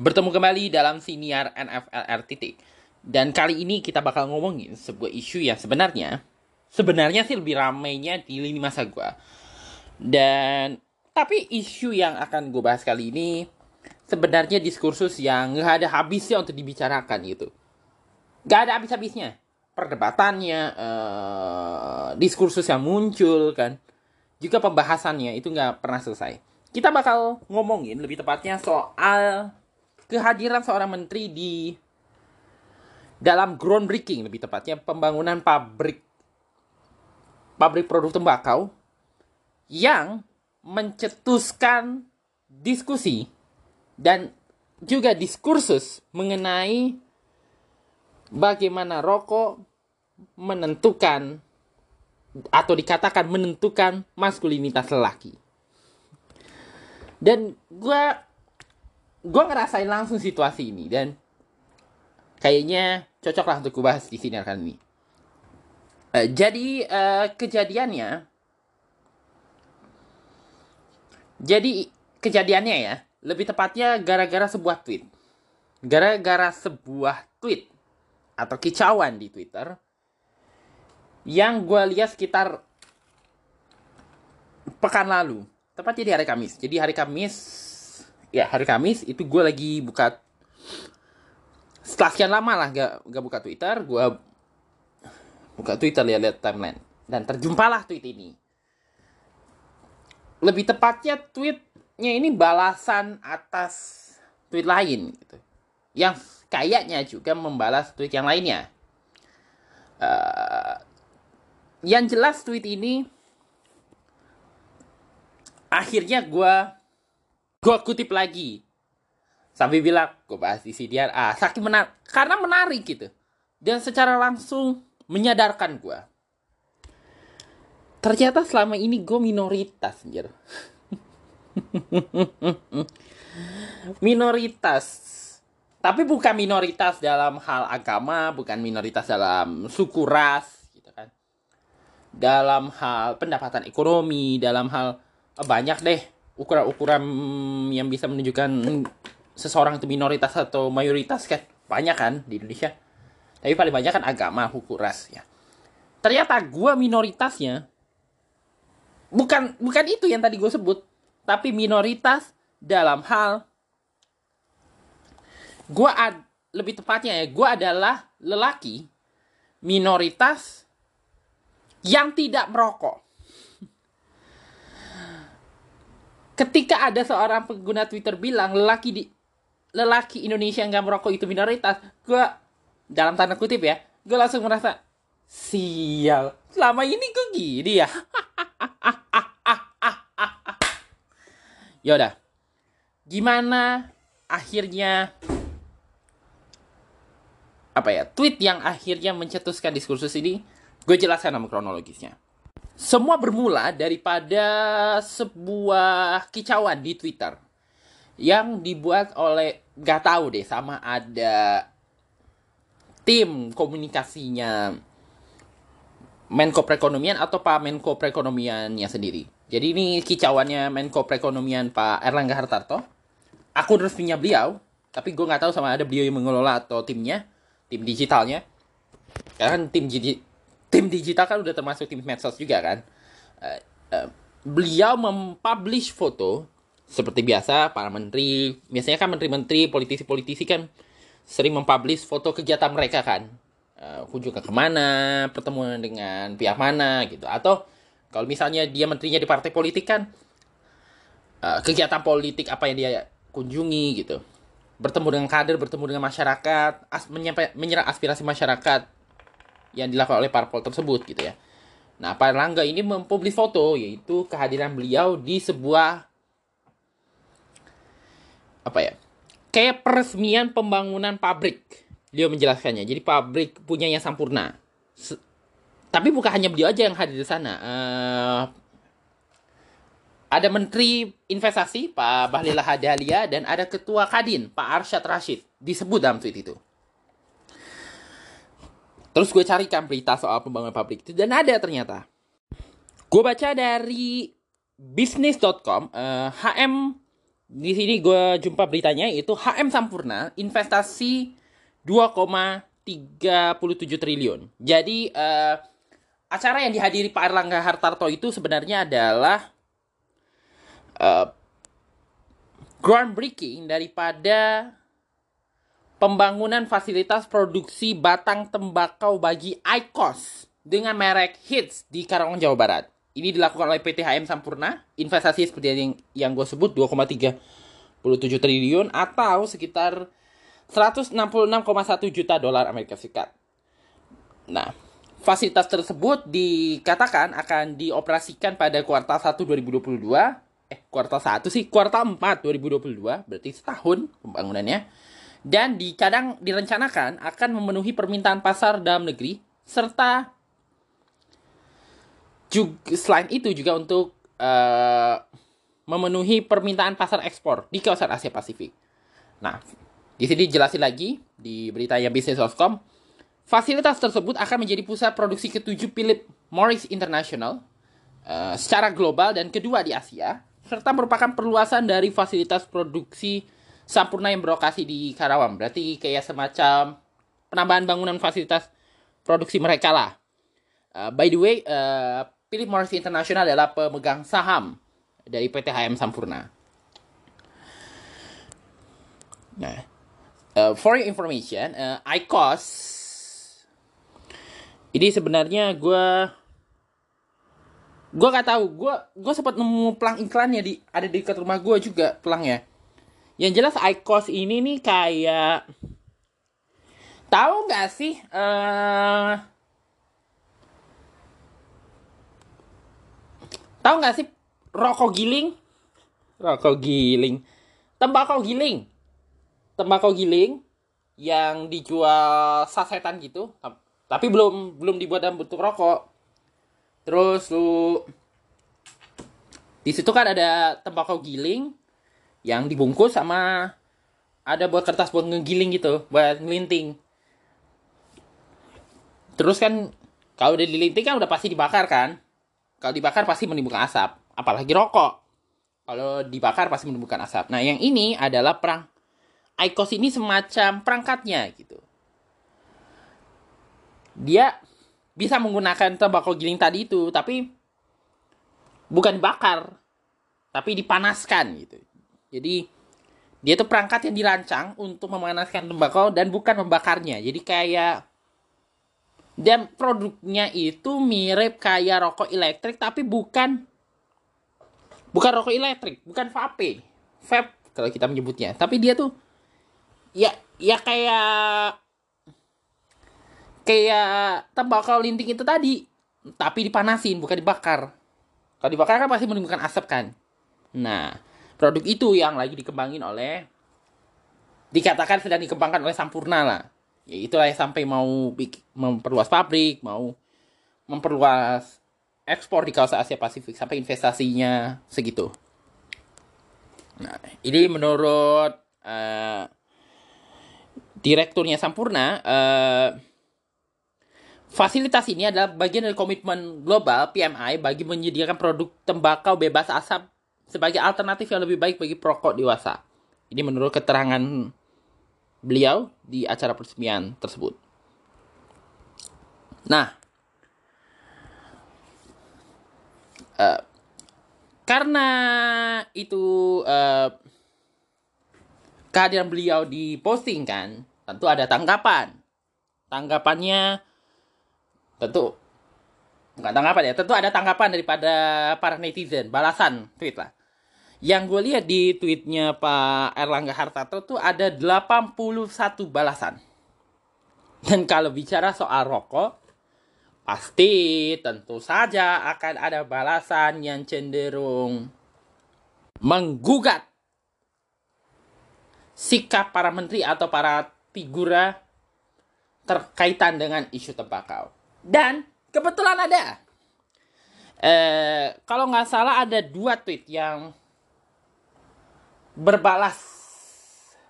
Bertemu kembali dalam siniar NFLR titik. Dan kali ini kita bakal ngomongin sebuah isu yang sebenarnya sebenarnya sih lebih ramainya di lini masa gue. Dan tapi isu yang akan gue bahas kali ini sebenarnya diskursus yang gak ada habisnya untuk dibicarakan gitu. Gak ada habis-habisnya. Perdebatannya, uh, diskursus yang muncul kan. Juga pembahasannya itu gak pernah selesai. Kita bakal ngomongin lebih tepatnya soal kehadiran seorang menteri di dalam groundbreaking lebih tepatnya pembangunan pabrik pabrik produk tembakau yang mencetuskan diskusi dan juga diskursus mengenai bagaimana rokok menentukan atau dikatakan menentukan maskulinitas lelaki. Dan gue gue ngerasain langsung situasi ini dan kayaknya cocok lah untuk gue bahas di sini kali ini. Uh, jadi uh, kejadiannya, jadi kejadiannya ya, lebih tepatnya gara-gara sebuah tweet, gara-gara sebuah tweet atau kicauan di Twitter yang gue lihat sekitar pekan lalu, tepatnya di hari Kamis. Jadi hari Kamis, ya hari Kamis itu gue lagi buka setelah sekian lama lah gak, gak buka Twitter, gue buka Twitter lihat-lihat timeline dan terjumpalah tweet ini. Lebih tepatnya tweetnya ini balasan atas tweet lain gitu. Yang kayaknya juga membalas tweet yang lainnya. Uh, yang jelas tweet ini akhirnya gue gue kutip lagi. Sambil bilang gue bahas di CDR ah saking menar karena menarik gitu. Dan secara langsung menyadarkan gue ternyata selama ini gue minoritas anjir. Minoritas. Tapi bukan minoritas dalam hal agama bukan minoritas dalam suku ras gitu kan. Dalam hal pendapatan ekonomi dalam hal banyak deh. Ukuran-ukuran yang bisa menunjukkan seseorang itu minoritas atau mayoritas kan? Banyak kan di Indonesia. Tapi paling banyak kan agama hukum ras ya. Ternyata gue minoritasnya bukan bukan itu yang tadi gue sebut tapi minoritas dalam hal gue ad, lebih tepatnya ya gue adalah lelaki minoritas yang tidak merokok ketika ada seorang pengguna Twitter bilang lelaki di lelaki Indonesia yang gak merokok itu minoritas, gue dalam tanda kutip ya, gue langsung merasa sial. Selama ini gue gini ya. Yaudah, gimana akhirnya apa ya tweet yang akhirnya mencetuskan diskursus ini gue jelaskan nama kronologisnya semua bermula daripada sebuah kicauan di Twitter yang dibuat oleh gak tahu deh sama ada tim komunikasinya Menko Perekonomian atau Pak Menko Perekonomiannya sendiri. Jadi ini kicauannya Menko Perekonomian Pak Erlangga Hartarto. Akun resminya beliau, tapi gue nggak tahu sama ada beliau yang mengelola atau timnya, tim digitalnya. Karena kan tim tim digital kan udah termasuk tim medsos juga kan. Uh, uh, beliau mempublish foto seperti biasa para menteri. Biasanya kan menteri-menteri politisi-politisi kan sering mempublish foto kegiatan mereka kan? Uh, ke ke mana pertemuan dengan pihak mana gitu. Atau kalau misalnya dia menterinya di partai politik kan uh, kegiatan politik apa yang dia kunjungi gitu. Bertemu dengan kader bertemu dengan masyarakat as menyampai, menyerap aspirasi masyarakat yang dilakukan oleh parpol tersebut gitu ya. Nah Pak Erlangga ini mempublish foto yaitu kehadiran beliau di sebuah apa ya kayak peresmian pembangunan pabrik beliau menjelaskannya. Jadi pabrik punyanya Sampurna. Se tapi bukan hanya beliau aja yang hadir di sana. Uh, ada Menteri Investasi Pak Bahlil Hadalia dan ada Ketua Kadin Pak Arsyad Rashid. Disebut dalam tweet itu. Terus gue carikan berita soal pembangunan pabrik itu dan ada ternyata. Gue baca dari bisnis.com uh, HM di sini gue jumpa beritanya itu HM Sampurna investasi 2,37 triliun. Jadi uh, acara yang dihadiri Pak Erlangga Hartarto itu sebenarnya adalah uh, groundbreaking daripada pembangunan fasilitas produksi batang tembakau bagi ICOS dengan merek Hits di Karawang, Jawa Barat. Ini dilakukan oleh PT HM Sampurna. Investasi seperti yang, yang gue sebut 2,37 triliun atau sekitar 166,1 juta dolar Amerika Serikat. Nah, fasilitas tersebut dikatakan akan dioperasikan pada kuartal 1 2022. Eh, kuartal 1 sih, kuartal 4 2022, berarti setahun pembangunannya. Dan dikadang direncanakan akan memenuhi permintaan pasar dalam negeri serta juga selain itu juga untuk uh, memenuhi permintaan pasar ekspor di kawasan Asia Pasifik. Nah, di sini jelasin lagi di berita yang bisnis.com, fasilitas tersebut akan menjadi pusat produksi ketujuh Philip Morris International uh, secara global dan kedua di Asia, serta merupakan perluasan dari fasilitas produksi Sampurna yang berlokasi di Karawang. Berarti kayak semacam penambahan bangunan fasilitas produksi mereka lah. Uh, by the way, uh, Philip Morris International adalah pemegang saham dari PT HM Sampurna. Nah, uh, for your information, uh, ICOS ini sebenarnya gue gue gak tahu gue gue sempat nemu pelang iklannya di ada di dekat rumah gue juga pelangnya yang jelas ICOS ini nih kayak tahu nggak sih uh, Tahu nggak sih rokok giling? Rokok giling. Tembakau giling. Tembakau giling yang dijual sasetan gitu, tapi belum belum dibuat dalam bentuk rokok. Terus lu di situ kan ada tembakau giling yang dibungkus sama ada buat kertas buat ngegiling gitu, buat ngelinting. Terus kan kalau udah dilinting kan udah pasti dibakar kan? Kalau dibakar pasti menimbulkan asap, apalagi rokok. Kalau dibakar pasti menimbulkan asap. Nah, yang ini adalah perang IQOS ini semacam perangkatnya gitu. Dia bisa menggunakan tembakau giling tadi itu, tapi bukan dibakar, tapi dipanaskan gitu. Jadi dia itu perangkat yang dirancang untuk memanaskan tembakau dan bukan membakarnya. Jadi kayak dan produknya itu mirip kayak rokok elektrik tapi bukan bukan rokok elektrik, bukan vape. Vape kalau kita menyebutnya. Tapi dia tuh ya ya kayak kayak tembakau linting itu tadi, tapi dipanasin bukan dibakar. Kalau dibakar kan pasti menimbulkan asap kan. Nah, produk itu yang lagi dikembangin oleh dikatakan sedang dikembangkan oleh Sampurna lah. Ya itulah yang sampai mau memperluas pabrik mau memperluas ekspor di kawasan Asia Pasifik sampai investasinya segitu. Nah ini menurut uh, direkturnya Sampurna uh, Fasilitas ini adalah bagian dari komitmen global PMI bagi menyediakan produk tembakau bebas asap sebagai alternatif yang lebih baik bagi perokok dewasa. Ini menurut keterangan beliau di acara peresmian tersebut. Nah, uh, karena itu uh, kehadiran beliau diposting kan, tentu ada tanggapan. Tanggapannya tentu bukan tanggapan ya, tentu ada tanggapan daripada para netizen, balasan tweet lah yang gue lihat di tweetnya Pak Erlangga Hartarto tuh ada 81 balasan. Dan kalau bicara soal rokok, pasti tentu saja akan ada balasan yang cenderung menggugat sikap para menteri atau para figura terkaitan dengan isu tembakau. Dan kebetulan ada. Eh, kalau nggak salah ada dua tweet yang berbalas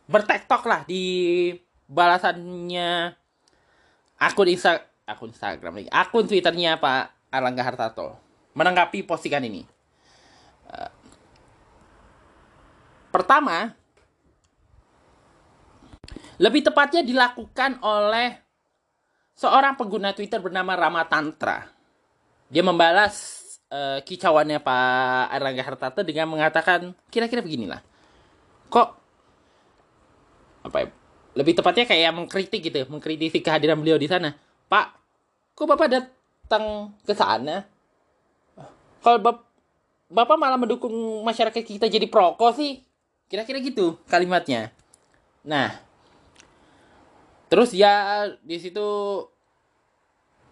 bertektok lah di balasannya akun Insta akun Instagram nih akun Twitternya Pak Erlangga Hartarto menanggapi postingan ini Pertama, lebih tepatnya dilakukan oleh seorang pengguna Twitter bernama Rama Tantra. Dia membalas uh, kicauannya Pak Erlangga Hartarto dengan mengatakan kira-kira beginilah. Kok apa ya? Lebih tepatnya kayak mengkritik gitu, mengkritisi kehadiran beliau di sana. Pak, kok Bapak datang ke sana? Kalau Bapak Bapak malah mendukung masyarakat kita jadi proko sih. Kira-kira gitu kalimatnya. Nah, terus ya di situ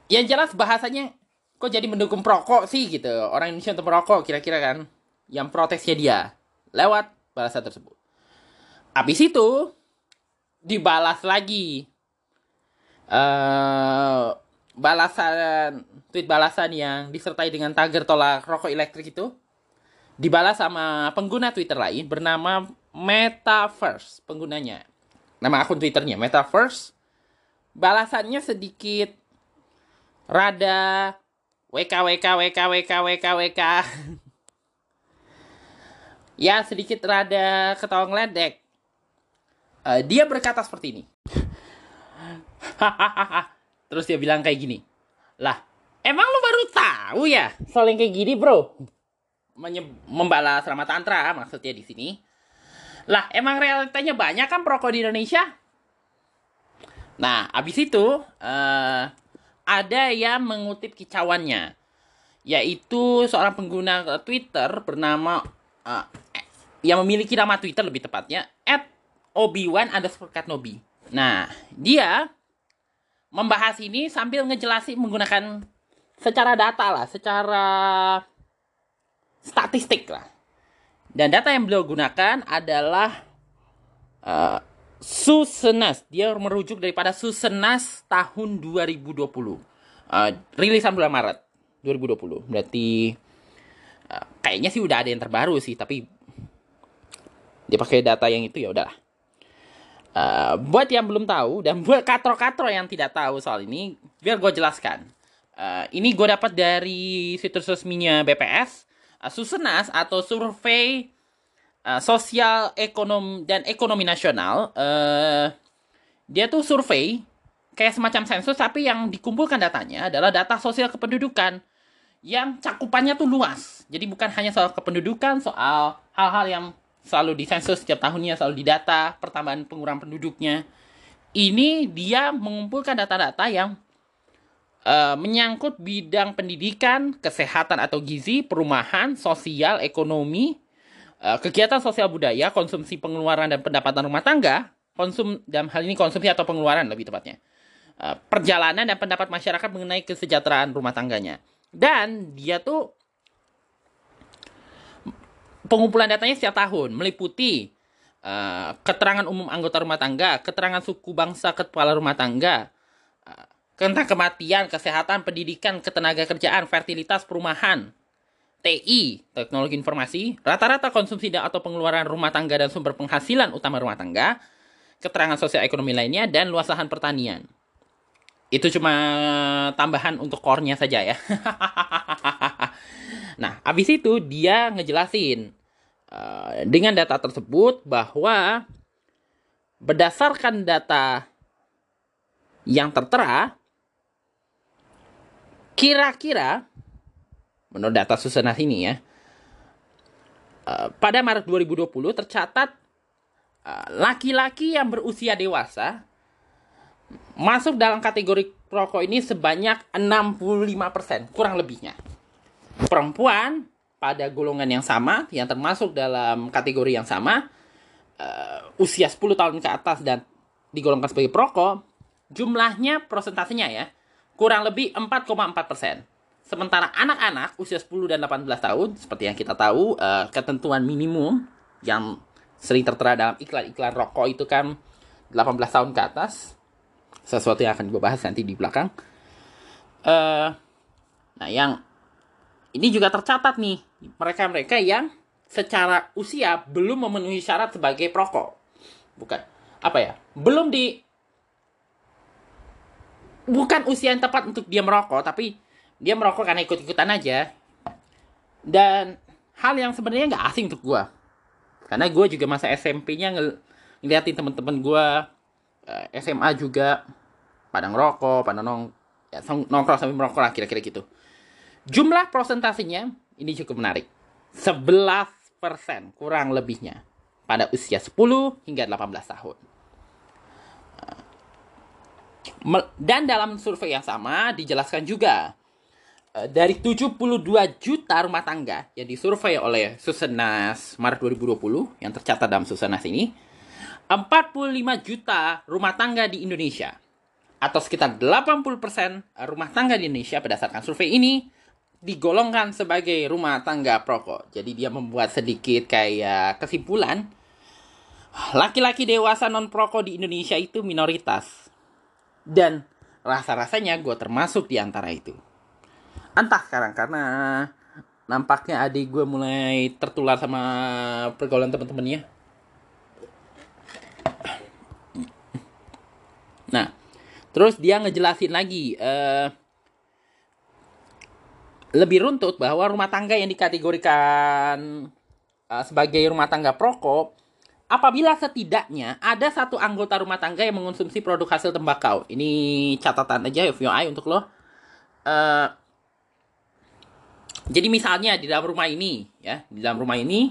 yang jelas bahasanya kok jadi mendukung prokok sih gitu. Orang Indonesia untuk merokok kira-kira kan. Yang protesnya dia lewat balasan tersebut. Habis itu dibalas lagi. Uh, balasan tweet balasan yang disertai dengan tagar tolak rokok elektrik itu dibalas sama pengguna Twitter lain bernama Metaverse penggunanya. Nama akun Twitternya Metaverse. Balasannya sedikit rada WK WK WK WK WK WK. ya sedikit rada ketawa ngeledek. Uh, dia berkata seperti ini. Terus dia bilang kayak gini. Lah, emang lu baru tahu ya soal yang kayak gini, bro? membalas Rama Tantra maksudnya di sini. Lah, emang realitanya banyak kan perokok di Indonesia? Nah, abis itu uh, ada yang mengutip kicauannya, yaitu seorang pengguna Twitter bernama uh, yang memiliki nama Twitter lebih tepatnya at Obi-Wan underscore Katnobi. Nah, dia membahas ini sambil ngejelasin menggunakan secara data lah, secara statistik lah. Dan data yang beliau gunakan adalah uh, Susenas. Dia merujuk daripada Susenas tahun 2020. Uh, rilisan bulan Maret 2020. Berarti uh, kayaknya sih udah ada yang terbaru sih, tapi dia pakai data yang itu ya udahlah. Uh, buat yang belum tahu dan buat katro-katro yang tidak tahu soal ini, biar gue jelaskan. Uh, ini gue dapat dari situs resminya BPS uh, Susenas atau Survei uh, Sosial Ekonom dan Ekonomi Nasional uh, dia tuh survei kayak semacam sensus tapi yang dikumpulkan datanya adalah data sosial kependudukan yang cakupannya tuh luas. Jadi bukan hanya soal kependudukan, soal hal-hal yang selalu disensus setiap tahunnya, selalu didata, pertambahan pengurangan penduduknya. Ini dia mengumpulkan data-data yang uh, menyangkut bidang pendidikan, kesehatan atau gizi, perumahan, sosial, ekonomi, uh, kegiatan sosial budaya, konsumsi pengeluaran dan pendapatan rumah tangga, konsum dalam hal ini konsumsi atau pengeluaran lebih tepatnya. Uh, perjalanan dan pendapat masyarakat mengenai kesejahteraan rumah tangganya. Dan dia tuh pengumpulan datanya setiap tahun meliputi uh, keterangan umum anggota rumah tangga, keterangan suku bangsa kepala rumah tangga, tentang kematian, kesehatan, pendidikan, ketenaga kerjaan, fertilitas, perumahan, TI, teknologi informasi, rata-rata konsumsi dan atau pengeluaran rumah tangga dan sumber penghasilan utama rumah tangga, keterangan sosial ekonomi lainnya, dan luas pertanian. Itu cuma tambahan untuk core-nya saja ya. nah, habis itu dia ngejelasin uh, dengan data tersebut bahwa berdasarkan data yang tertera, Kira-kira, menurut data Susenas ini ya, uh, pada Maret 2020 tercatat uh, laki-laki yang berusia dewasa masuk dalam kategori rokok ini sebanyak 65%, kurang lebihnya. Perempuan pada golongan yang sama, yang termasuk dalam kategori yang sama, uh, usia 10 tahun ke atas dan digolongkan sebagai perokok, jumlahnya prosentasenya ya, kurang lebih 4,4 persen. Sementara anak-anak usia 10 dan 18 tahun, seperti yang kita tahu, uh, ketentuan minimum yang sering tertera dalam iklan-iklan rokok itu kan 18 tahun ke atas. Sesuatu yang akan dibahas nanti di belakang. Uh, nah, yang ini juga tercatat nih, mereka-mereka yang secara usia belum memenuhi syarat sebagai perokok. Bukan, apa ya, belum di bukan usia yang tepat untuk dia merokok, tapi dia merokok karena ikut-ikutan aja. Dan hal yang sebenarnya nggak asing untuk gue. karena gue juga masa SMP-nya ngel ngeliatin temen-temen gue uh, SMA juga pada ngerokok pada nong ya, nongkrong sambil merokok lah kira-kira gitu jumlah prosentasinya ini cukup menarik. 11% kurang lebihnya pada usia 10 hingga 18 tahun. Dan dalam survei yang sama dijelaskan juga eh, dari 72 juta rumah tangga yang disurvei oleh Susenas Maret 2020 yang tercatat dalam Susenas ini 45 juta rumah tangga di Indonesia atau sekitar 80% rumah tangga di Indonesia berdasarkan survei ini digolongkan sebagai rumah tangga perokok. Jadi dia membuat sedikit kayak kesimpulan laki-laki dewasa non perokok di Indonesia itu minoritas dan rasa-rasanya gue termasuk di antara itu. Entah sekarang karena nampaknya adik gue mulai tertular sama pergaulan teman-temannya. Nah, terus dia ngejelasin lagi uh, lebih runtut bahwa rumah tangga yang dikategorikan uh, sebagai rumah tangga prokop apabila setidaknya ada satu anggota rumah tangga yang mengonsumsi produk hasil tembakau. Ini catatan aja FYI untuk lo. Uh, jadi misalnya di dalam rumah ini, ya, di dalam rumah ini,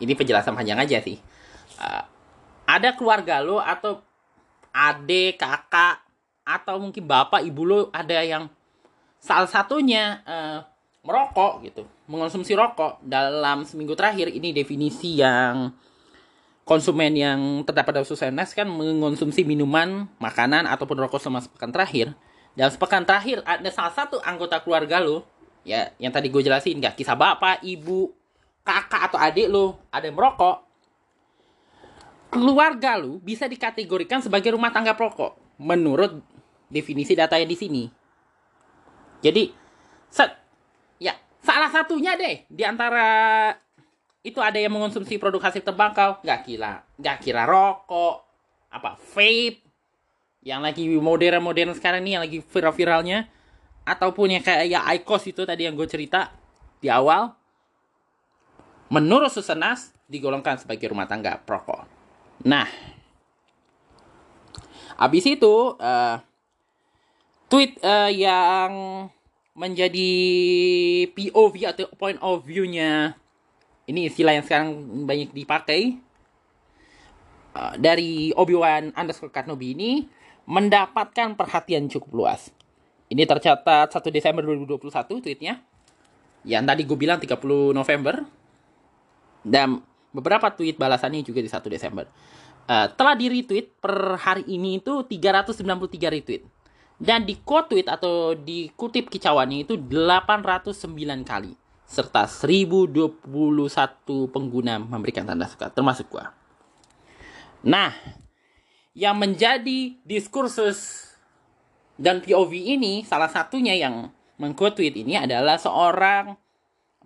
ini penjelasan panjang aja sih. Uh, ada keluarga lo atau adik, kakak, atau mungkin bapak, ibu lo ada yang salah satunya uh, merokok gitu mengonsumsi rokok dalam seminggu terakhir ini definisi yang konsumen yang terdapat dalam Susenas kan mengonsumsi minuman, makanan ataupun rokok selama sepekan terakhir. Dalam sepekan terakhir ada salah satu anggota keluarga lo ya yang tadi gue jelasin nggak kisah bapak, ibu, kakak atau adik lo ada yang merokok. Keluarga lo bisa dikategorikan sebagai rumah tangga perokok menurut definisi data yang di sini. Jadi set. Salah satunya deh di antara itu ada yang mengonsumsi produk hasil tembakau, nggak kira, nggak kira rokok, apa vape, yang lagi modern-modern sekarang ini yang lagi viral-viralnya, ataupun yang kayak ya IQOS itu tadi yang gue cerita di awal, menurut Susenas digolongkan sebagai rumah tangga perokok. Nah, abis itu uh, tweet uh, yang menjadi POV atau point of view-nya ini istilah yang sekarang banyak dipakai uh, dari Obi-Wan underscore Kenobi ini mendapatkan perhatian cukup luas. Ini tercatat 1 Desember 2021 tweetnya. Yang tadi gue bilang 30 November. Dan beberapa tweet balasannya juga di 1 Desember. Uh, telah di retweet per hari ini itu 393 retweet. Dan di quote atau dikutip kicauannya itu 809 kali. Serta 1021 pengguna memberikan tanda suka, termasuk gua. Nah, yang menjadi diskursus dan POV ini salah satunya yang mengquote tweet ini adalah seorang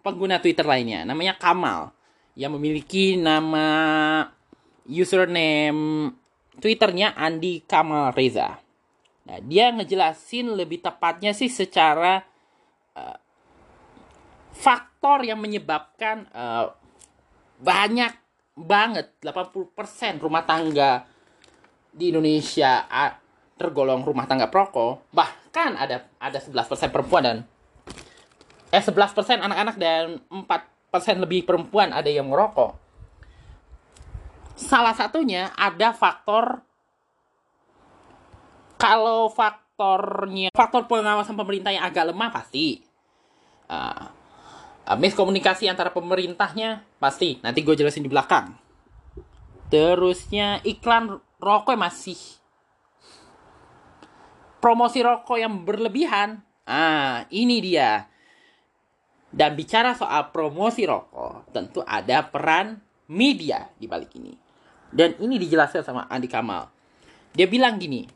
pengguna Twitter lainnya namanya Kamal yang memiliki nama username Twitternya Andi Kamal Reza. Nah, dia ngejelasin lebih tepatnya sih secara uh, faktor yang menyebabkan uh, banyak banget 80% rumah tangga di Indonesia tergolong rumah tangga proko, bahkan ada ada 11% perempuan dan eh 11% anak-anak dan 4% lebih perempuan ada yang merokok. Salah satunya ada faktor kalau faktornya faktor pengawasan pemerintah yang agak lemah pasti. Uh, uh, miskomunikasi antara pemerintahnya pasti. Nanti gue jelasin di belakang. Terusnya iklan rokok masih. Promosi rokok yang berlebihan. Ah ini dia. Dan bicara soal promosi rokok tentu ada peran media di balik ini. Dan ini dijelaskan sama Andi Kamal. Dia bilang gini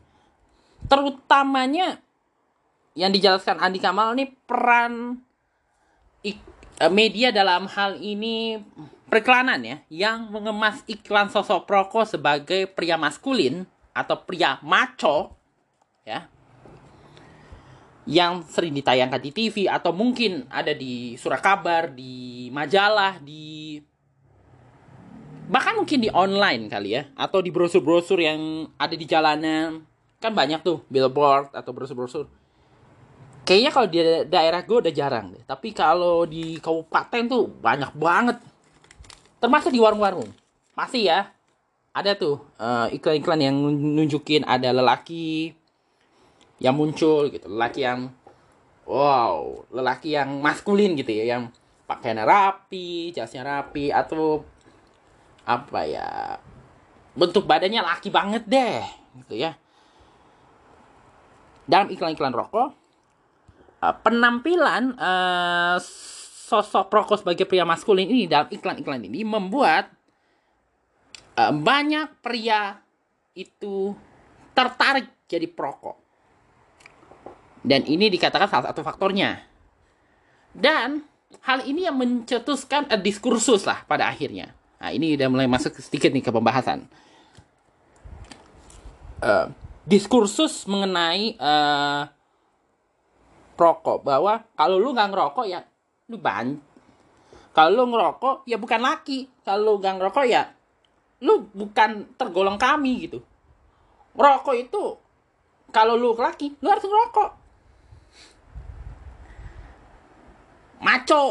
terutamanya yang dijelaskan Andi Kamal ini peran ik, e, media dalam hal ini periklanan ya yang mengemas iklan sosok Proko sebagai pria maskulin atau pria maco ya yang sering ditayangkan di TV atau mungkin ada di surat kabar, di majalah, di bahkan mungkin di online kali ya atau di brosur-brosur yang ada di jalanan kan banyak tuh billboard atau brosur-brosur. Kayaknya kalau di daerah gue udah jarang deh. Tapi kalau di kabupaten tuh banyak banget. Termasuk di warung-warung. Masih ya. Ada tuh iklan iklan-iklan yang nunjukin ada lelaki yang muncul gitu. Lelaki yang wow lelaki yang maskulin gitu ya. Yang pakaiannya rapi jasnya rapi atau apa ya bentuk badannya laki banget deh gitu ya dalam iklan-iklan rokok uh, penampilan uh, sosok rokok sebagai pria maskulin ini dalam iklan-iklan ini membuat uh, banyak pria itu tertarik jadi perokok. Dan ini dikatakan salah satu faktornya. Dan hal ini yang mencetuskan uh, diskursus lah pada akhirnya. Nah, ini udah mulai masuk sedikit nih ke pembahasan. Diskursus mengenai uh, rokok bahwa kalau lu nggak ngerokok ya lu ban. Kalau lu ngerokok ya bukan laki. Kalau lu nggak ngerokok ya lu bukan tergolong kami gitu. Rokok itu kalau lu laki lu harus ngerokok. Maco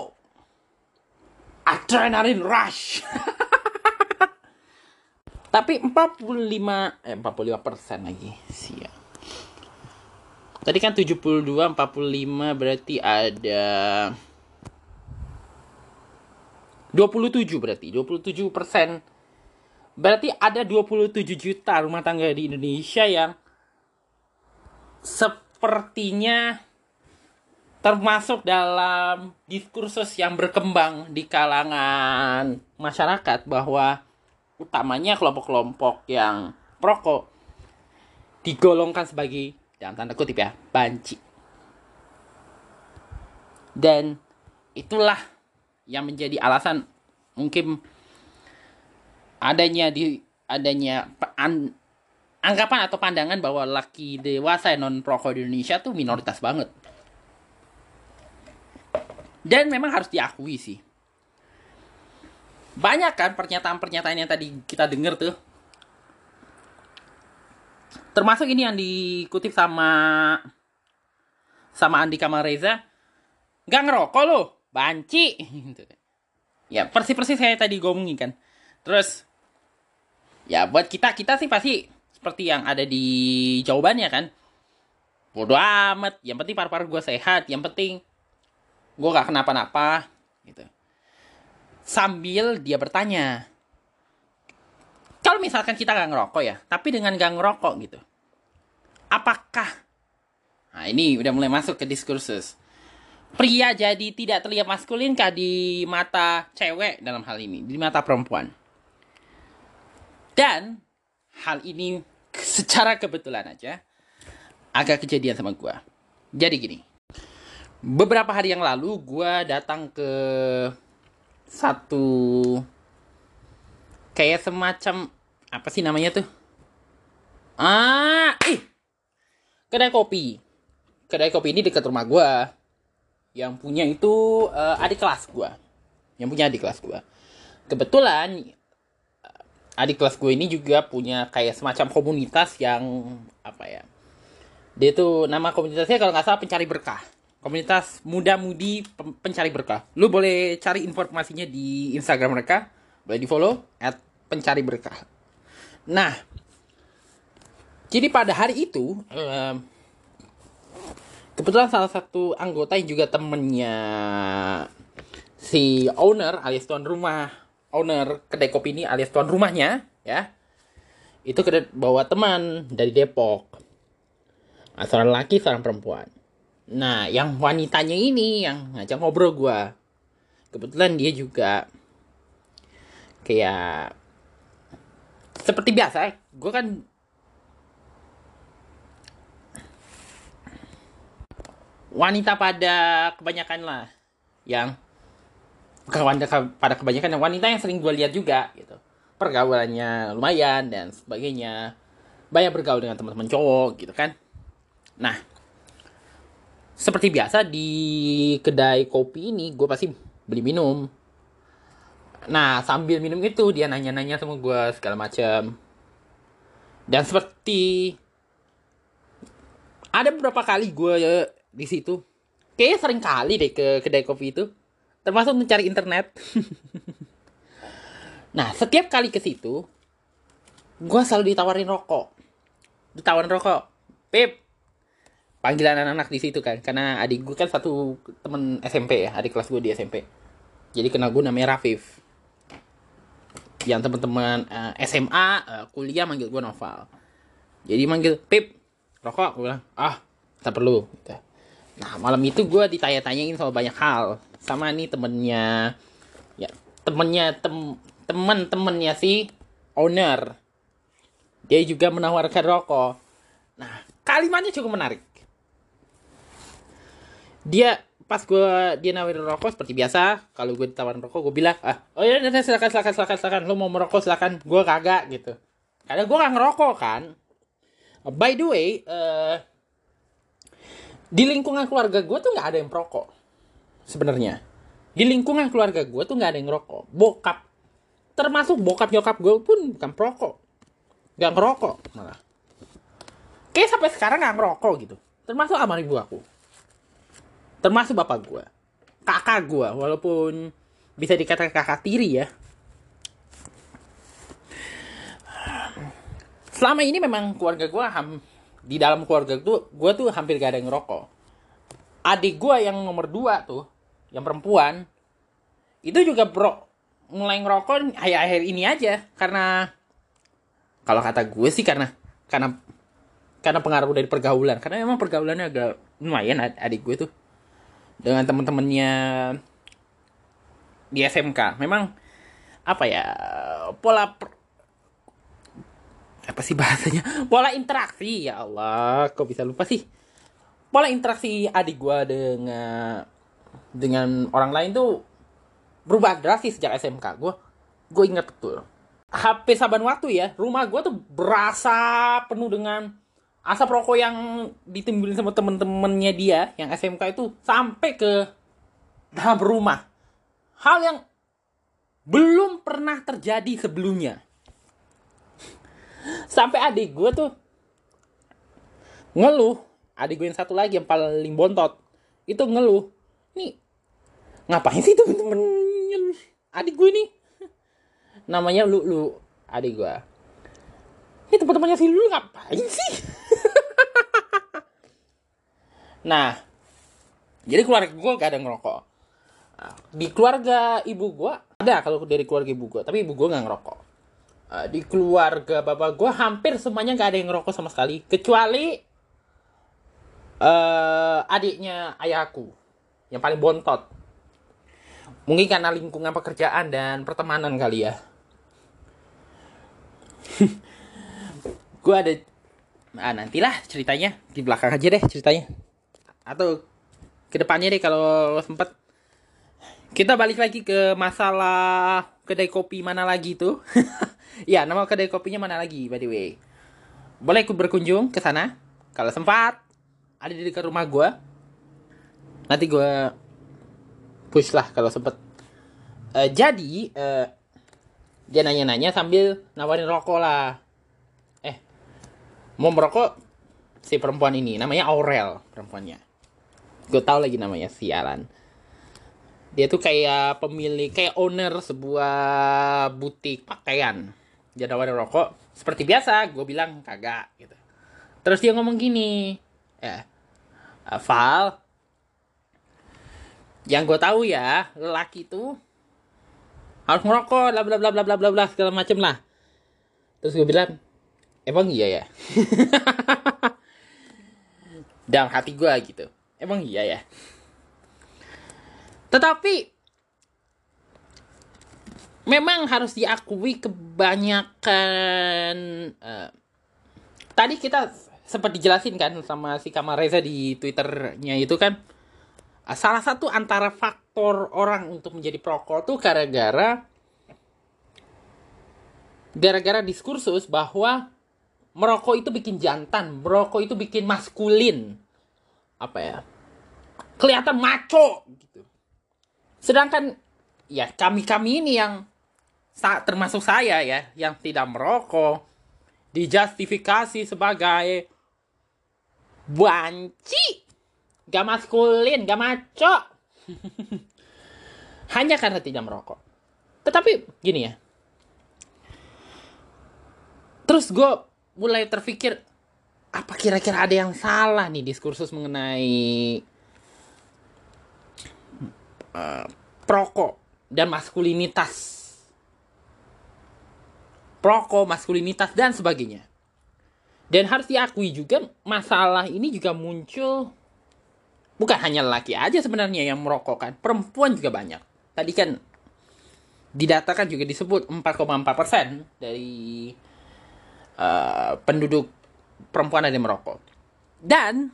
adrenaline rush. Tapi 45 eh 45 persen lagi siap. Tadi kan 72 45 berarti ada 27 berarti 27 persen berarti ada 27 juta rumah tangga di Indonesia yang sepertinya termasuk dalam diskursus yang berkembang di kalangan masyarakat bahwa utamanya kelompok-kelompok yang perokok digolongkan sebagai dalam tanda kutip ya banci dan itulah yang menjadi alasan mungkin adanya di adanya an, anggapan atau pandangan bahwa laki dewasa non perokok di Indonesia tuh minoritas banget dan memang harus diakui sih. Banyak kan pernyataan-pernyataan yang tadi kita dengar tuh. Termasuk ini yang dikutip sama sama Andika Mareza. Gak ngerokok lo, banci. ya persis-persis saya tadi ngomongin kan. Terus ya buat kita kita sih pasti seperti yang ada di jawabannya kan. Bodoh amat, yang penting paru-paru gue sehat, yang penting gue gak kenapa-napa gitu sambil dia bertanya. Kalau misalkan kita gak ngerokok ya tapi dengan gak ngerokok gitu apakah nah ini udah mulai masuk ke diskursus. Pria jadi tidak terlihat maskulin kah di mata cewek dalam hal ini? Di mata perempuan. Dan hal ini secara kebetulan aja agak kejadian sama gue jadi gini beberapa hari yang lalu gue datang ke satu kayak semacam apa sih namanya tuh? Ah ih. Kedai kopi. Kedai kopi ini dekat rumah gue yang punya itu uh, adik kelas gue yang punya adik kelas gue kebetulan uh, adik kelas gue ini juga punya kayak semacam komunitas yang apa ya dia tuh nama komunitasnya kalau nggak salah pencari berkah komunitas muda-mudi pencari berkah. Lu boleh cari informasinya di Instagram mereka, boleh di follow at pencari berkah. Nah, jadi pada hari itu kebetulan salah satu anggota yang juga temennya si owner alias tuan rumah owner kedai kopi ini alias tuan rumahnya ya itu bawa teman dari Depok nah, seorang laki seorang perempuan Nah, yang wanitanya ini yang ngajak ngobrol gue. Kebetulan dia juga kayak seperti biasa, gue kan wanita pada kebanyakan lah yang bukan wanita pada kebanyakan yang wanita yang sering gue lihat juga gitu. Pergaulannya lumayan dan sebagainya. Banyak bergaul dengan teman-teman cowok gitu kan. Nah seperti biasa di kedai kopi ini gue pasti beli minum Nah, sambil minum itu dia nanya-nanya sama gue segala macam. Dan seperti ada beberapa kali gue ya di situ. Kayaknya sering kali deh ke kedai kopi itu. Termasuk mencari internet. nah, setiap kali ke situ, gue selalu ditawarin rokok. Ditawarin rokok. Pip, panggilan anak-anak di situ kan. Karena adik gue kan satu temen SMP ya, adik kelas gue di SMP. Jadi kenal gue namanya Rafif yang teman-teman uh, eh, SMA uh, eh, kuliah manggil gue Noval jadi manggil Pip rokok gue bilang ah tak perlu gitu. nah malam itu gue ditanya-tanyain soal banyak hal sama nih temennya ya temennya tem temen temennya si owner dia juga menawarkan rokok nah kalimatnya cukup menarik dia pas gue dia nawarin rokok seperti biasa kalau gue ditawarin rokok gue bilang ah oh ya silakan silakan silakan silakan. Lo mau merokok silakan. Gue kagak gitu. Karena gue gak ngerokok kan. By the way uh, di lingkungan keluarga gue tuh nggak ada yang perokok sebenarnya. Di lingkungan keluarga gue tuh nggak ada yang ngerokok. Bokap termasuk bokap nyokap gue pun bukan perokok. Nggak ngerokok malah. Kayak sampai sekarang nggak ngerokok gitu. Termasuk sama ibu aku termasuk bapak gue kakak gue walaupun bisa dikatakan kakak tiri ya. Selama ini memang keluarga gue ham di dalam keluarga tuh gue tuh hampir gak ada yang ngerokok. Adik gue yang nomor dua tuh yang perempuan itu juga bro mulai ngerokok akhir-akhir ini aja. Karena kalau kata gue sih karena karena karena pengaruh dari pergaulan. Karena memang pergaulannya agak lumayan adik gue tuh dengan teman-temannya di SMK memang apa ya pola per, apa sih bahasanya? Pola interaksi ya Allah kok bisa lupa sih? Pola interaksi adik gue dengan dengan orang lain tuh berubah drastis sejak SMK gue gue ingat betul. HP saban waktu ya rumah gue tuh berasa penuh dengan asap rokok yang ditimbulin sama temen-temennya dia yang SMK itu sampai ke dalam rumah. Hal yang belum pernah terjadi sebelumnya. Sampai adik gue tuh ngeluh, adik gue yang satu lagi yang paling bontot itu ngeluh. Nih, ngapain sih temen-temen adik gue nih? Namanya lu lu adik gue. Ini teman-temannya si lu ngapain sih? Nah, jadi keluarga gue gak ada ngerokok. Nah, di keluarga ibu gue ada kalau dari keluarga ibu gue, tapi ibu gue gak ngerokok. Uh, di keluarga bapak gue hampir semuanya gak ada yang ngerokok sama sekali, kecuali uh, adiknya ayahku yang paling bontot. Mungkin karena lingkungan pekerjaan dan pertemanan kali ya. gue ada ah nantilah ceritanya di belakang aja deh ceritanya atau ke depannya deh kalau sempet. Kita balik lagi ke masalah kedai kopi mana lagi tuh? Ya nama kedai kopinya mana lagi by the way? Boleh ikut berkunjung ke sana kalau sempat. Ada di dekat rumah gue nanti gue push lah kalau sempet. Uh, jadi uh, dia nanya-nanya sambil nawarin rokok lah. Eh mau merokok si perempuan ini namanya Aurel perempuannya gue tau lagi namanya sialan dia tuh kayak pemilik kayak owner sebuah butik pakaian. Dia nawarin rokok seperti biasa gue bilang kagak gitu. Terus dia ngomong gini ya Val yang gue tahu ya lelaki tuh harus ngerokok bla bla bla bla bla bla bla segala macem lah. Terus gue bilang emang iya ya? Dalam hati gue gitu Emang iya ya? Tetapi memang harus diakui kebanyakan uh, tadi kita sempat dijelasin kan sama si Kamal Reza di twitternya itu kan salah satu antara faktor orang untuk menjadi perokok tuh gara-gara gara-gara diskursus bahwa merokok itu bikin jantan, merokok itu bikin maskulin apa ya kelihatan maco gitu. Sedangkan ya kami-kami ini yang termasuk saya ya yang tidak merokok dijustifikasi sebagai banci. Gak maskulin gak maco. Hanya karena tidak merokok. Tetapi gini ya. Terus gue mulai terpikir apa kira-kira ada yang salah nih diskursus mengenai uh, proko dan maskulinitas? Proko maskulinitas dan sebagainya. Dan harus diakui juga masalah ini juga muncul bukan hanya laki aja sebenarnya yang merokok kan perempuan juga banyak. Tadi kan didatakan juga disebut 4,4 persen dari uh, penduduk perempuan ada yang merokok. Dan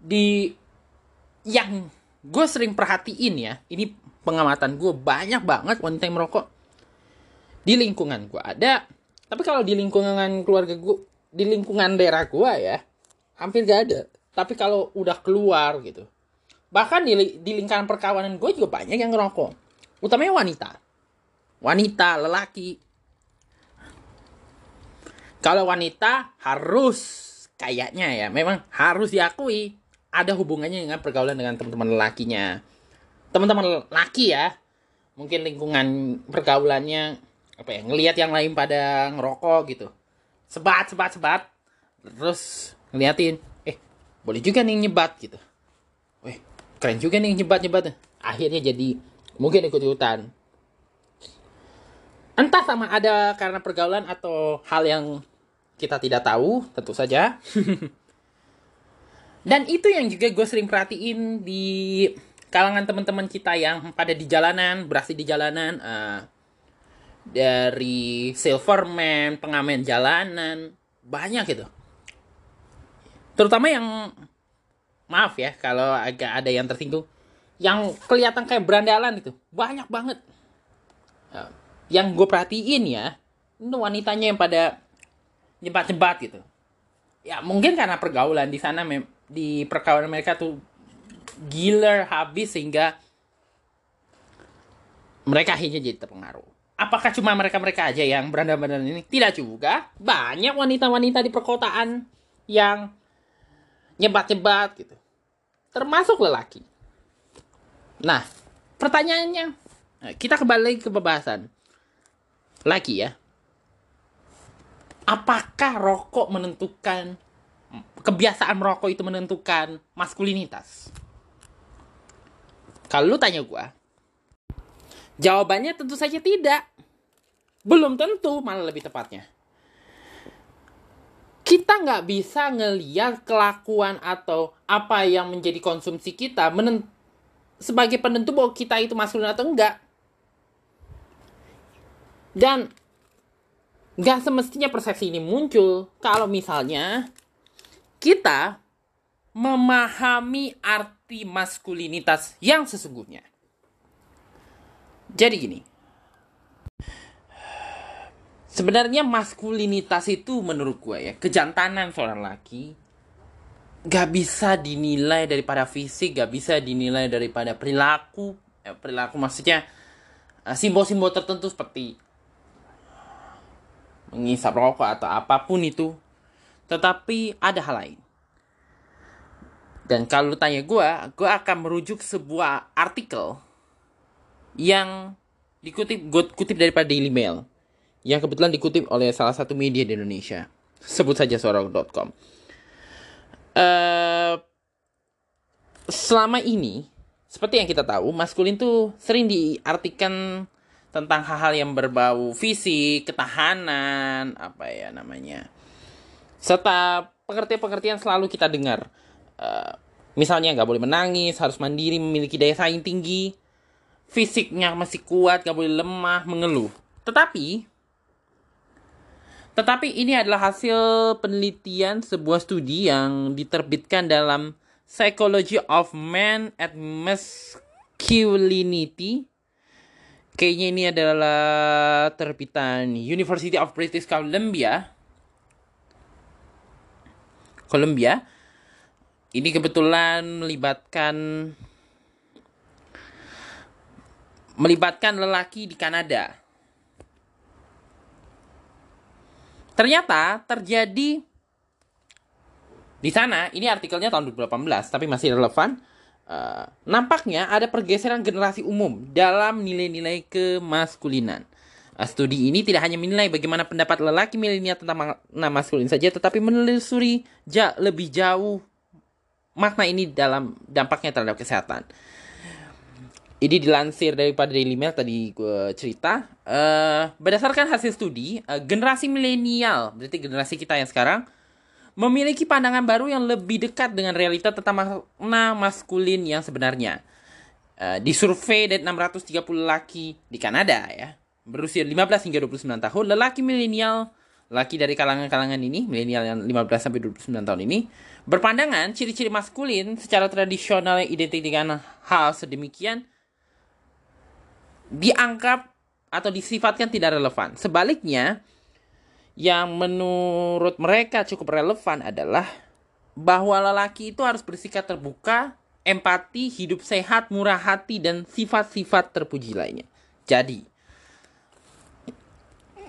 di yang gue sering perhatiin ya, ini pengamatan gue banyak banget wanita yang merokok di lingkungan gue ada. Tapi kalau di lingkungan keluarga gue, di lingkungan daerah gue ya, hampir gak ada. Tapi kalau udah keluar gitu, bahkan di, di lingkaran perkawanan gue juga banyak yang ngerokok. Utamanya wanita. Wanita, lelaki, kalau wanita harus kayaknya ya, memang harus diakui ada hubungannya dengan pergaulan dengan teman-teman lelakinya. Teman-teman laki ya, mungkin lingkungan pergaulannya apa ya, ngelihat yang lain pada ngerokok gitu. Sebat, sebat, sebat. Terus ngeliatin, eh boleh juga nih nyebat gitu. Weh, keren juga nih nyebat-nyebat. Akhirnya jadi mungkin ikut-ikutan. Entah sama ada karena pergaulan atau hal yang kita tidak tahu, tentu saja. Dan itu yang juga gue sering perhatiin di kalangan teman-teman kita yang pada di jalanan, beraksi di jalanan, uh, dari silverman, pengamen jalanan, banyak gitu. Terutama yang maaf ya kalau agak ada yang tersinggung, yang kelihatan kayak berandalan itu banyak banget. Uh, yang gue perhatiin ya, itu wanitanya yang pada nyebat-nyebat gitu. Ya mungkin karena pergaulan di sana di pergaulan mereka tuh gila habis sehingga mereka akhirnya jadi terpengaruh. Apakah cuma mereka-mereka aja yang beranda-beranda ini? Tidak juga. Banyak wanita-wanita di perkotaan yang nyebat-nyebat gitu. Termasuk lelaki. Nah, pertanyaannya, kita kembali ke pembahasan. Laki ya apakah rokok menentukan kebiasaan merokok itu menentukan maskulinitas? Kalau lu tanya gue, jawabannya tentu saja tidak. Belum tentu, malah lebih tepatnya. Kita nggak bisa ngeliat kelakuan atau apa yang menjadi konsumsi kita menent sebagai penentu bahwa kita itu maskulin atau enggak. Dan Gak semestinya persepsi ini muncul kalau misalnya kita memahami arti maskulinitas yang sesungguhnya. Jadi gini. Sebenarnya maskulinitas itu menurut gue ya, kejantanan seorang laki gak bisa dinilai daripada fisik, gak bisa dinilai daripada perilaku. Eh, perilaku maksudnya eh, simbol-simbol tertentu seperti mengisap rokok atau apa pun itu. Tetapi ada hal lain. Dan kalau lu tanya gue, gue akan merujuk sebuah artikel yang dikutip gue kutip daripada Daily Mail yang kebetulan dikutip oleh salah satu media di Indonesia. Sebut saja sorok.com. Uh, eh, selama ini, seperti yang kita tahu, maskulin tuh sering diartikan tentang hal-hal yang berbau fisik, ketahanan, apa ya namanya. Serta pengertian-pengertian selalu kita dengar. Uh, misalnya nggak boleh menangis, harus mandiri, memiliki daya saing tinggi, fisiknya masih kuat, nggak boleh lemah, mengeluh. Tetapi, tetapi ini adalah hasil penelitian sebuah studi yang diterbitkan dalam Psychology of Man at Masculinity Kayaknya ini adalah terbitan University of British Columbia. Columbia. Ini kebetulan melibatkan melibatkan lelaki di Kanada. Ternyata terjadi di sana, ini artikelnya tahun 2018, tapi masih relevan. Uh, nampaknya ada pergeseran generasi umum dalam nilai-nilai kemaskulinan. Uh, studi ini tidak hanya menilai bagaimana pendapat lelaki milenial tentang makna maskulin saja, tetapi menelusuri ja lebih jauh makna ini dalam dampaknya terhadap kesehatan. Ini dilansir daripada Daily Mail tadi gue cerita. Uh, berdasarkan hasil studi, uh, generasi milenial, berarti generasi kita yang sekarang, memiliki pandangan baru yang lebih dekat dengan realita tentang makna maskulin yang sebenarnya. Uh, di survei dari 630 laki di Kanada ya, berusia 15 hingga 29 tahun, lelaki milenial, laki dari kalangan-kalangan ini, milenial yang 15 sampai 29 tahun ini, berpandangan ciri-ciri maskulin secara tradisional yang identik dengan hal sedemikian dianggap atau disifatkan tidak relevan. Sebaliknya, yang menurut mereka cukup relevan adalah bahwa lelaki itu harus bersikap terbuka, empati, hidup sehat, murah hati, dan sifat-sifat terpuji lainnya. Jadi,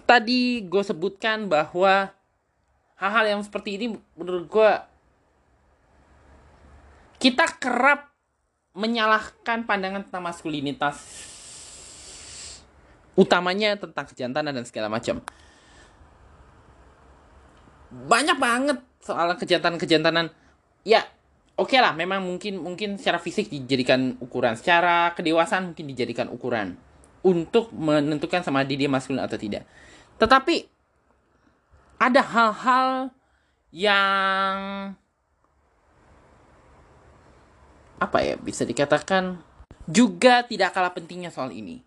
tadi gue sebutkan bahwa hal-hal yang seperti ini menurut gue kita kerap menyalahkan pandangan tentang maskulinitas utamanya tentang kejantanan dan segala macam banyak banget soal kejantanan-kejantanan ya oke okay lah memang mungkin mungkin secara fisik dijadikan ukuran. Secara kedewasaan mungkin dijadikan ukuran untuk menentukan sama dia maskulin atau tidak. Tetapi ada hal-hal yang apa ya bisa dikatakan juga tidak kalah pentingnya soal ini.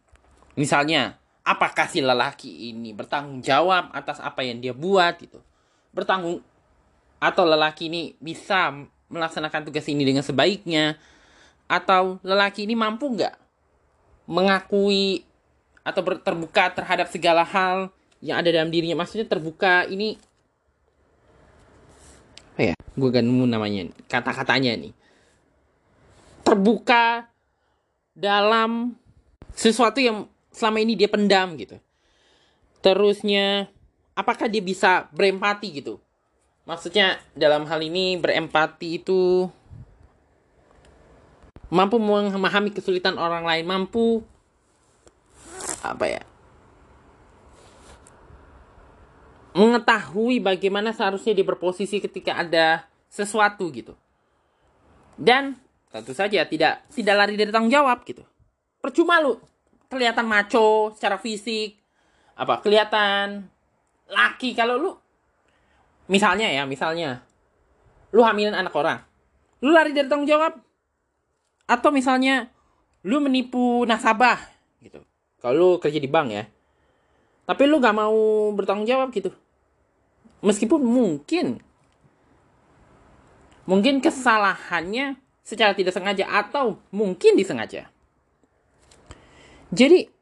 Misalnya, apakah si lelaki ini bertanggung jawab atas apa yang dia buat gitu. Bertanggung atau lelaki ini bisa melaksanakan tugas ini dengan sebaiknya atau lelaki ini mampu nggak mengakui atau terbuka terhadap segala hal yang ada dalam dirinya? Maksudnya terbuka ini apa ya? Gue gak nemu namanya kata-katanya nih. Terbuka dalam sesuatu yang selama ini dia pendam gitu. Terusnya apakah dia bisa berempati gitu? Maksudnya dalam hal ini berempati itu mampu memahami kesulitan orang lain, mampu apa ya? mengetahui bagaimana seharusnya dia berposisi ketika ada sesuatu gitu. Dan tentu saja tidak tidak lari dari tanggung jawab gitu. Percuma lu kelihatan maco secara fisik apa kelihatan laki. Kalau lu misalnya ya misalnya lu hamilin anak orang lu lari dari tanggung jawab. Atau misalnya lu menipu nasabah gitu. Kalau lu kerja di bank ya tapi lu gak mau bertanggung jawab gitu. Meskipun mungkin mungkin kesalahannya secara tidak sengaja atau mungkin disengaja. Jadi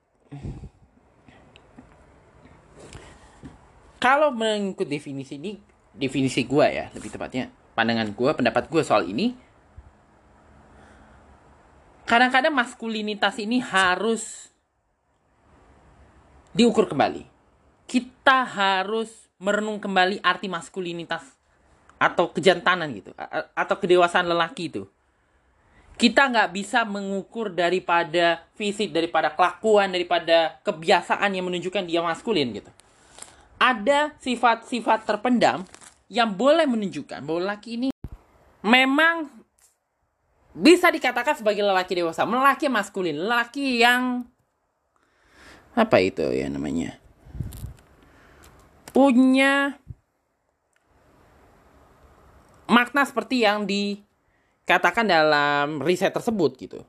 kalau mengikut definisi ini, definisi gue ya, lebih tepatnya pandangan gue, pendapat gue soal ini, kadang-kadang maskulinitas ini harus diukur kembali. Kita harus merenung kembali arti maskulinitas atau kejantanan gitu, atau kedewasaan lelaki itu kita nggak bisa mengukur daripada fisik, daripada kelakuan, daripada kebiasaan yang menunjukkan dia maskulin gitu. Ada sifat-sifat terpendam yang boleh menunjukkan bahwa laki ini memang bisa dikatakan sebagai lelaki dewasa, lelaki maskulin, lelaki yang apa itu ya namanya? punya makna seperti yang di katakan dalam riset tersebut gitu.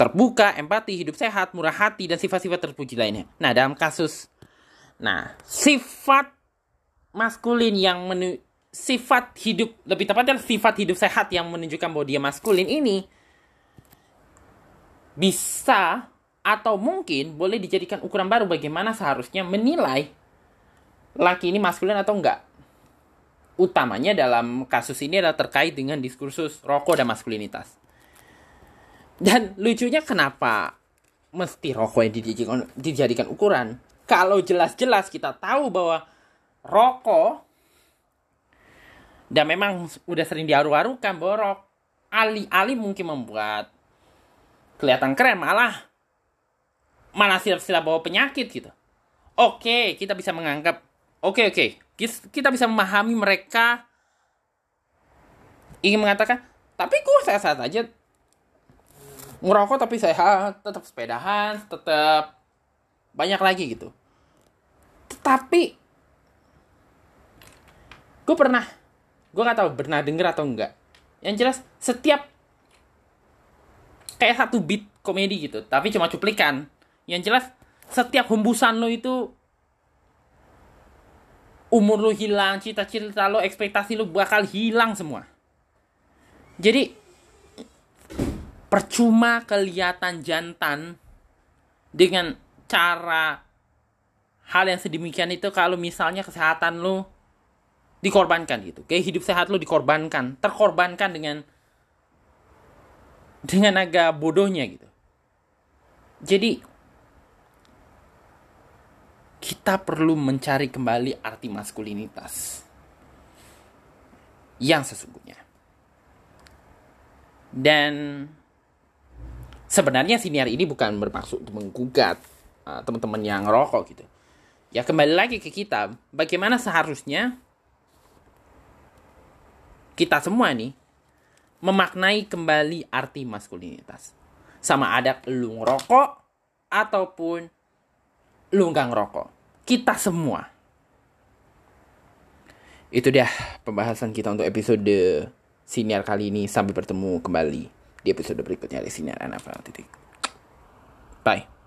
Terbuka, empati, hidup sehat, murah hati, dan sifat-sifat terpuji lainnya. Nah, dalam kasus... Nah, sifat maskulin yang menu, sifat hidup, lebih tepatnya sifat hidup sehat yang menunjukkan bahwa dia maskulin ini bisa atau mungkin boleh dijadikan ukuran baru bagaimana seharusnya menilai laki ini maskulin atau enggak utamanya dalam kasus ini adalah terkait dengan diskursus rokok dan maskulinitas. Dan lucunya kenapa mesti rokok yang dijadikan, dijadikan ukuran. Kalau jelas-jelas kita tahu bahwa rokok dan memang udah sering diaru-arukan borok alih-alih mungkin membuat kelihatan keren malah malah silap-silap bawa penyakit gitu. Oke, kita bisa menganggap oke oke kita bisa memahami mereka ingin mengatakan tapi gue sehat-sehat aja ngerokok tapi sehat tetap sepedahan tetap banyak lagi gitu tetapi gue pernah gue nggak tahu pernah denger atau enggak yang jelas setiap kayak satu beat komedi gitu tapi cuma cuplikan. Yang jelas setiap hembusan lo itu umur lo hilang cita-cita lo ekspektasi lo bakal hilang semua. Jadi percuma kelihatan jantan dengan cara hal yang sedemikian itu kalau misalnya kesehatan lo dikorbankan gitu. Kayak hidup sehat lo dikorbankan, terkorbankan dengan dengan agak bodohnya gitu. Jadi kita perlu mencari kembali arti maskulinitas yang sesungguhnya. Dan sebenarnya siniar ini bukan bermaksud untuk menggugat uh, teman-teman yang rokok gitu. Ya kembali lagi ke kita, bagaimana seharusnya kita semua nih memaknai kembali arti maskulinitas. Sama ada lu ngerokok ataupun lu nggak ngerokok. Kita semua. Itu dia pembahasan kita untuk episode siniar kali ini sampai bertemu kembali di episode berikutnya di siniar NFL. Bye.